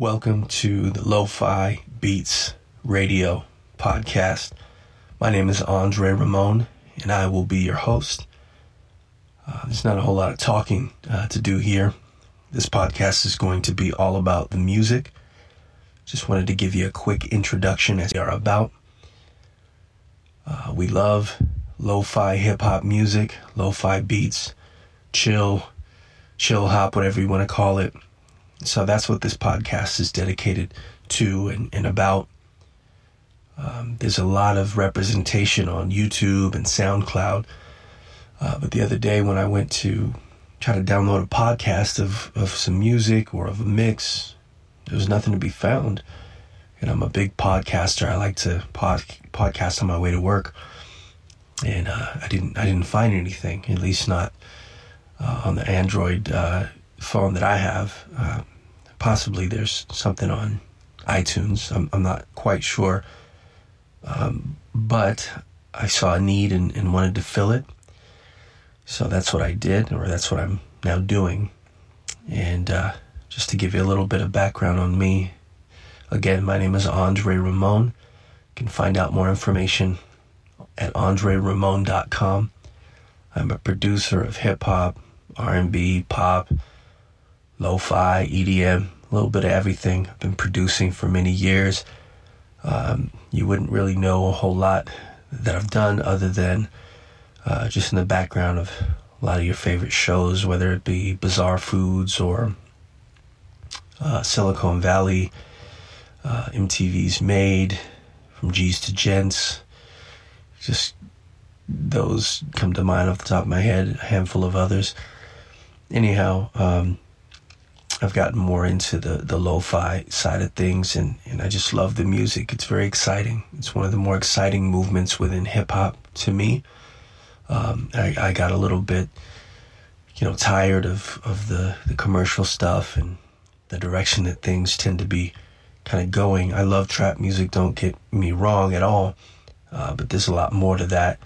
Welcome to the Lo-Fi Beats Radio podcast. My name is Andre Ramone, and I will be your host. Uh, there's not a whole lot of talking uh, to do here. This podcast is going to be all about the music. Just wanted to give you a quick introduction as they are about. Uh, we love lo-fi hip hop music, lo-fi beats, chill, chill hop, whatever you want to call it. So that's what this podcast is dedicated to and, and about. Um, there's a lot of representation on YouTube and SoundCloud. Uh, but the other day when I went to try to download a podcast of, of some music or of a mix, there was nothing to be found. And I'm a big podcaster. I like to pod, podcast on my way to work. And uh, I didn't I didn't find anything, at least not uh, on the Android uh, phone that I have. Uh, possibly there's something on iTunes. I'm, I'm not quite sure. Um, but I saw a need and, and, wanted to fill it. So that's what I did, or that's what I'm now doing. And uh, just to give you a little bit of background on me, again, my name is Andre Ramone. You can find out more information at andreramone.com. I'm a producer of hip hop, R&B, pop, lo-fi, EDM, a little bit of everything. I've been producing for many years. Um, you wouldn't really know a whole lot that I've done other than uh, just in the background of a lot of your favorite shows, whether it be Bizarre Foods or uh, Silicon Valley, uh, MTV's Made, from G's to Gents. Just those come to mind off the top of my head, a handful of others. Anyhow, um, I've gotten more into the, the lo-fi side of things and, and I just love the music. It's very exciting. It's one of the more exciting movements within hip hop to me. Um, I, I got a little bit, you know, tired of, of the, the commercial stuff and the direction that things tend to be kind of going. I love trap music, don't get me wrong at all. Uh, but there's a lot more to that.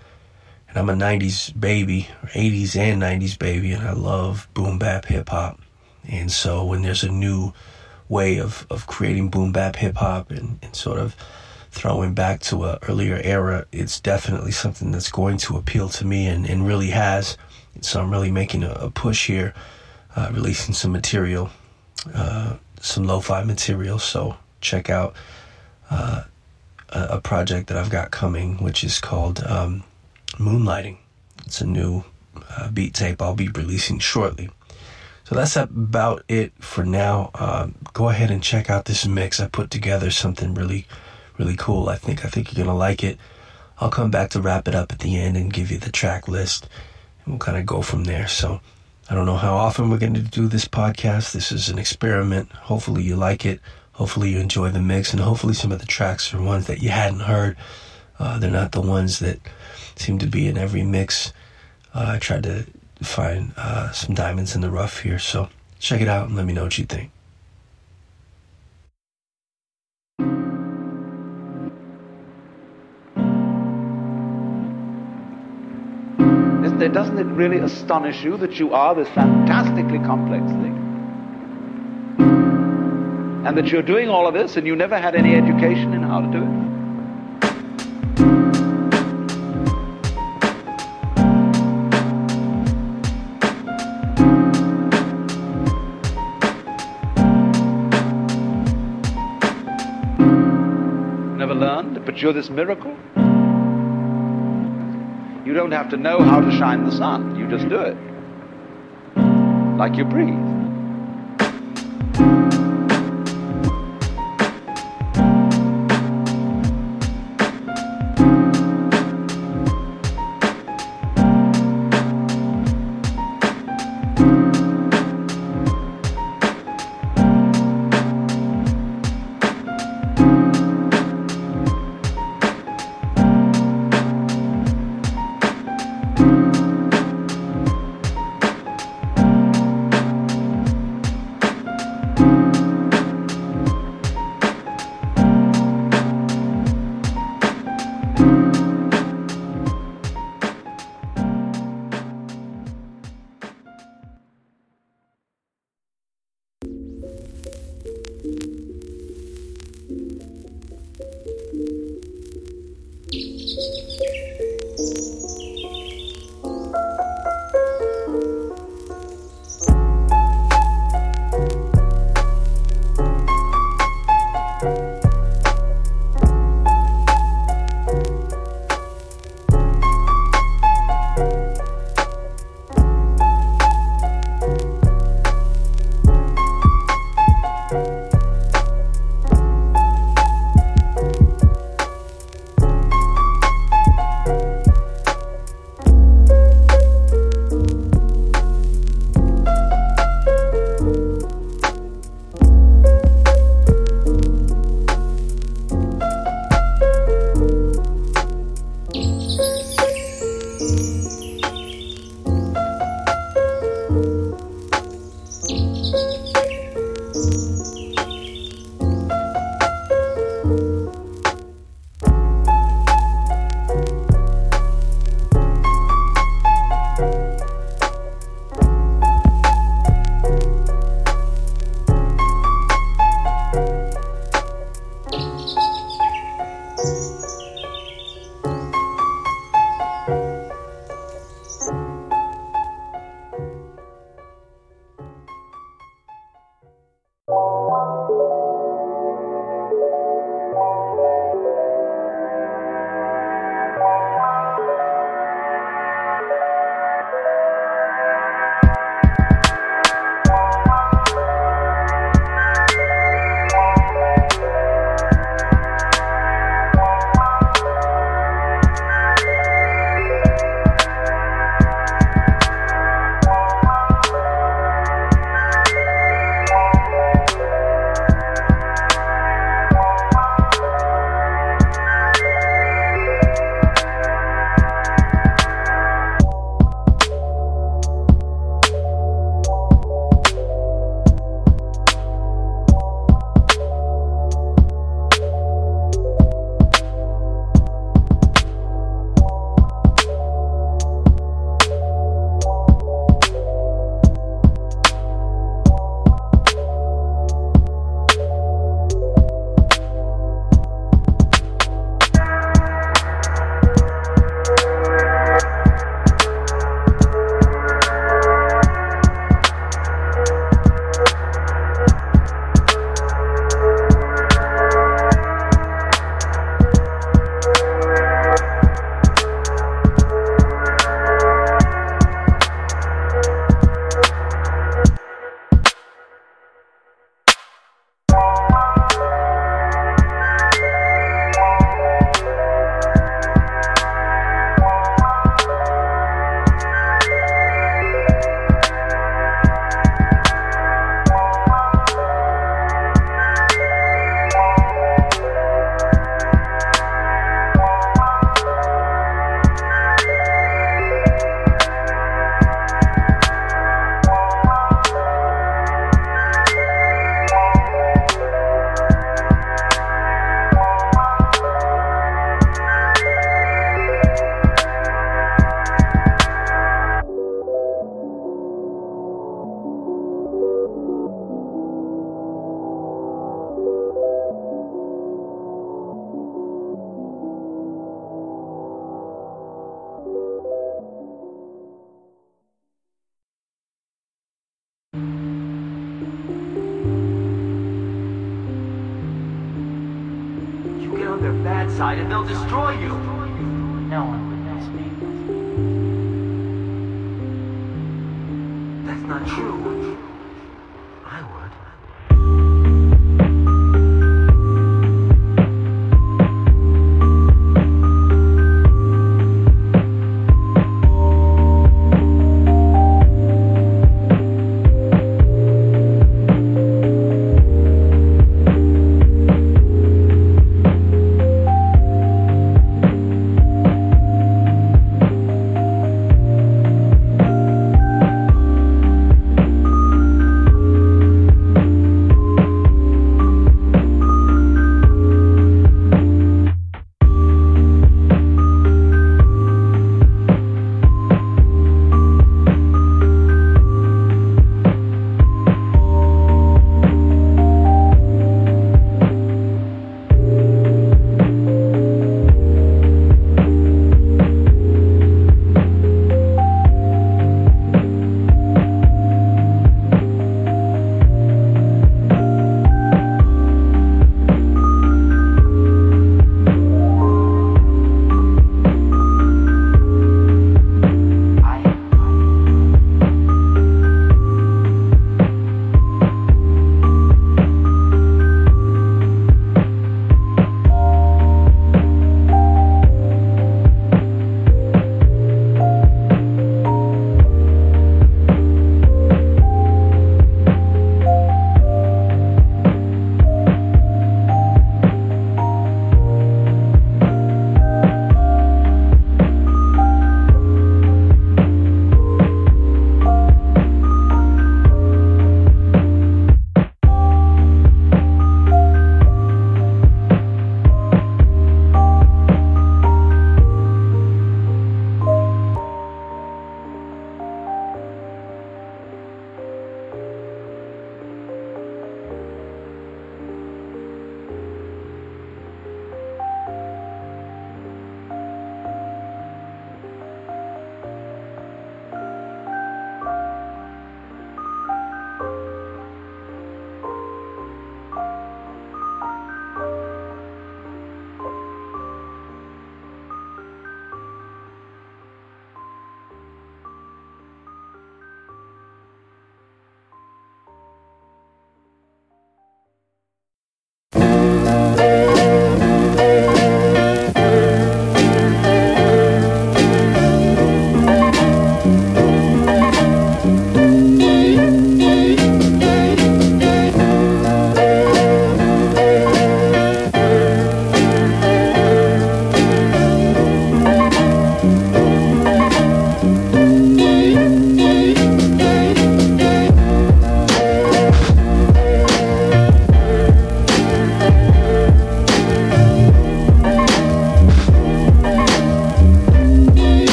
And I'm a 90s baby, 80s and 90s baby, and I love boom bap hip hop. And so when there's a new way of, of creating boom bap hip hop and, and sort of throwing back to a earlier era, it's definitely something that's going to appeal to me and, and really has. So I'm really making a, a push here, uh, releasing some material, uh, some lo-fi material. So check out uh, a, a, project that I've got coming, which is called um, Moonlighting. It's a new uh, beat tape I'll be releasing shortly. So that's about it for now. Uh, go ahead and check out this mix. I put together something really, really cool. I think I think you're gonna like it. I'll come back to wrap it up at the end and give you the track list, and we'll kind of go from there. So I don't know how often we're going to do this podcast. This is an experiment. Hopefully you like it. Hopefully you enjoy the mix, and hopefully some of the tracks are ones that you hadn't heard. Uh, they're not the ones that seem to be in every mix. Uh, I tried to find uh, some diamonds in the rough here. So check it out and let me know what you think. Doesn't it really astonish you that you are this fantastically complex thing? And that you're doing all of this and you never had any education in how to do it? You're this miracle. You don't have to know how to shine the sun. You just do it. Like you breathe.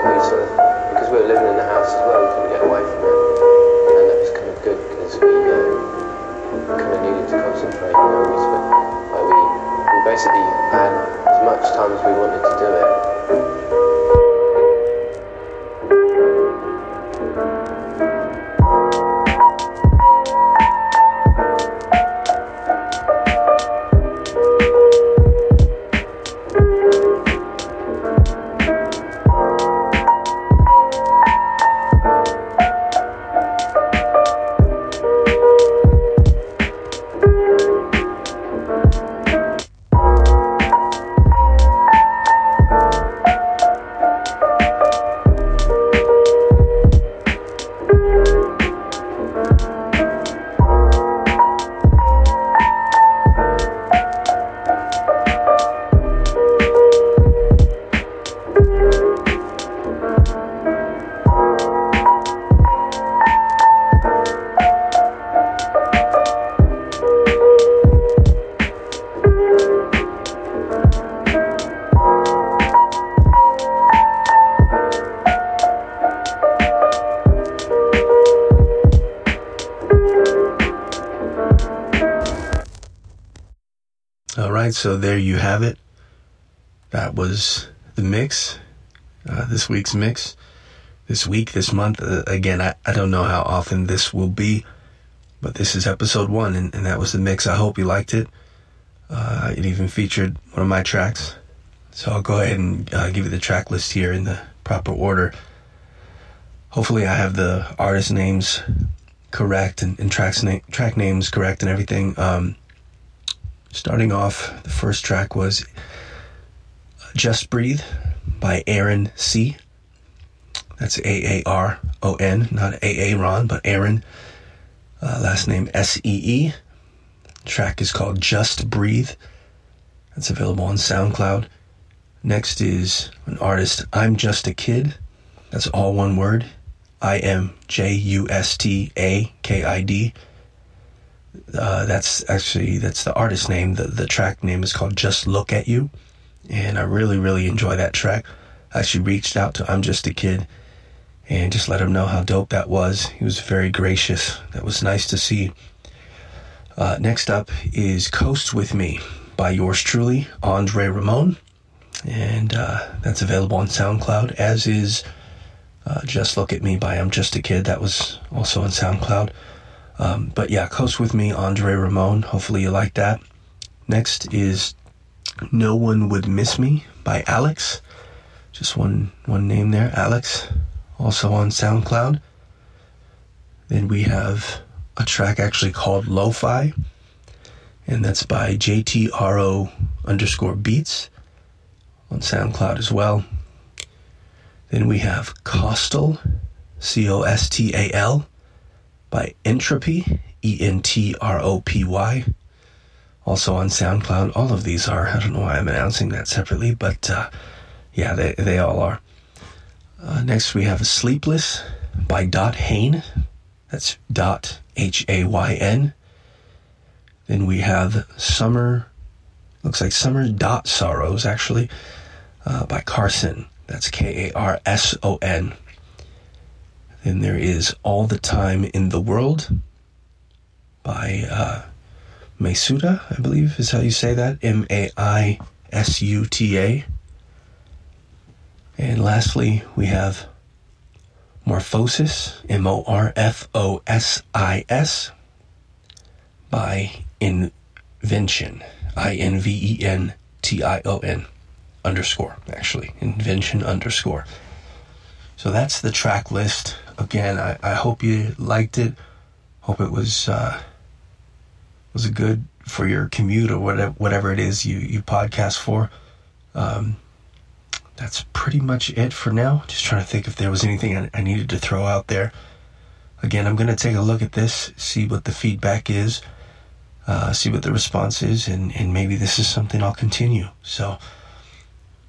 sort of, because we were living in the house as well, we couldn't get away from it. And that was kind of good because we uh, kind of needed to concentrate. You know, we, spent, like we, we basically had as much time as we wanted to do it. So there you have it. That was the mix, uh, this week's mix. This week, this month, uh, again, I, I don't know how often this will be, but this is episode one, and, and that was the mix. I hope you liked it. Uh, it even featured one of my tracks. So I'll go ahead and uh, give you the track list here in the proper order. Hopefully, I have the artist names correct and, and tracks na- track names correct and everything. Um, starting off, the first track was Just Breathe by Aaron See. That's A A R O N, not A A Ron, but Aaron. Uh, last name S E E. Track is called Just Breathe. That's available on SoundCloud. Next is an artist, I'm Just a Kid. That's all one word. I M J U S T A K I D. Uh, that's actually that's the artist name. The the track name is called Just Look at You, and I really really enjoy that track. I actually reached out to I'm Just a Kid, and just let him know how dope that was. He was very gracious. That was nice to see. Uh, next up is Coast with Me by yours truly, Andre Ramone, and uh, that's available on SoundCloud. As is uh, Just Look at Me by I'm Just a Kid. That was also on SoundCloud. Um, but yeah, Coast with Me, Andre Ramone. Hopefully you like that. Next is No One Would Miss Me by Alex. Just one one name there, Alex. Also on SoundCloud. Then we have a track actually called Lo-Fi, and that's by JTRO underscore Beats on SoundCloud as well. Then we have Costal, C O S T A L, by Entropy, E N T R O P Y. Also on SoundCloud. All of these are. I don't know why I'm announcing that separately, but uh, yeah, they, they all are. Uh, next, we have Sleepless by Dot Hayn. That's Dot H A Y N. Then we have Summer, looks like Summer Dot Sorrows, actually, uh, by Karson. That's K A R S O N. Then there is All the Time in the World by uh, I believe is how you say that. M A I S U T A. And lastly, we have Morfosis, M O R F O S I S, by Invention, I N V E N T I O N underscore, actually, Invention underscore. So that's the track list. Again, I, I hope you liked it. Hope it was uh, was good for your commute or whatever whatever it is you you podcast for. Um, that's pretty much it for now. Just trying to think if there was anything I, I needed to throw out there. Again, I'm going to take a look at this, see what the feedback is, uh, see what the response is, and, and maybe this is something I'll continue. So,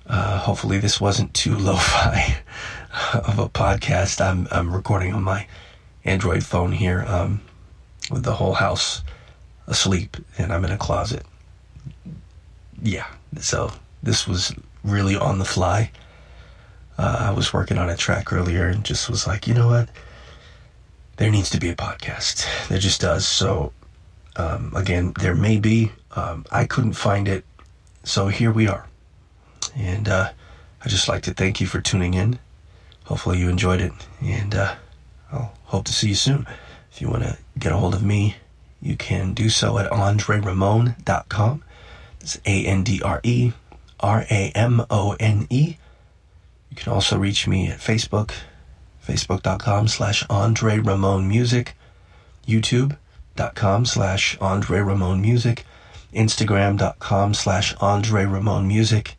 uh, hopefully, this wasn't too lo-fi of a podcast. I'm I'm recording on my Android phone here, um, with the whole house asleep, and I'm in a closet. Yeah, so this was really on the fly. Uh, I was working on a track earlier and just was like, you know what? There needs to be a podcast. There just does. So, um, again, there may be. Um, I couldn't find it. So here we are. And uh, I just like to thank you for tuning in. Hopefully you enjoyed it. And uh, I'll hope to see you soon. If you want to get a hold of me, you can do so at andreramone.com. It's A N D R E R A M O N E. You can also reach me at Facebook, facebook.com slash Andre Ramone Music, youtube.com slash Andre Ramone Music, instagram.com slash Andre Ramone Music,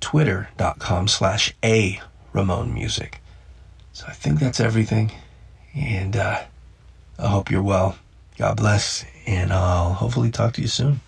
twitter.com slash A Ramone Music. So I think that's everything. And uh, I hope you're well. God bless. And I'll hopefully talk to you soon.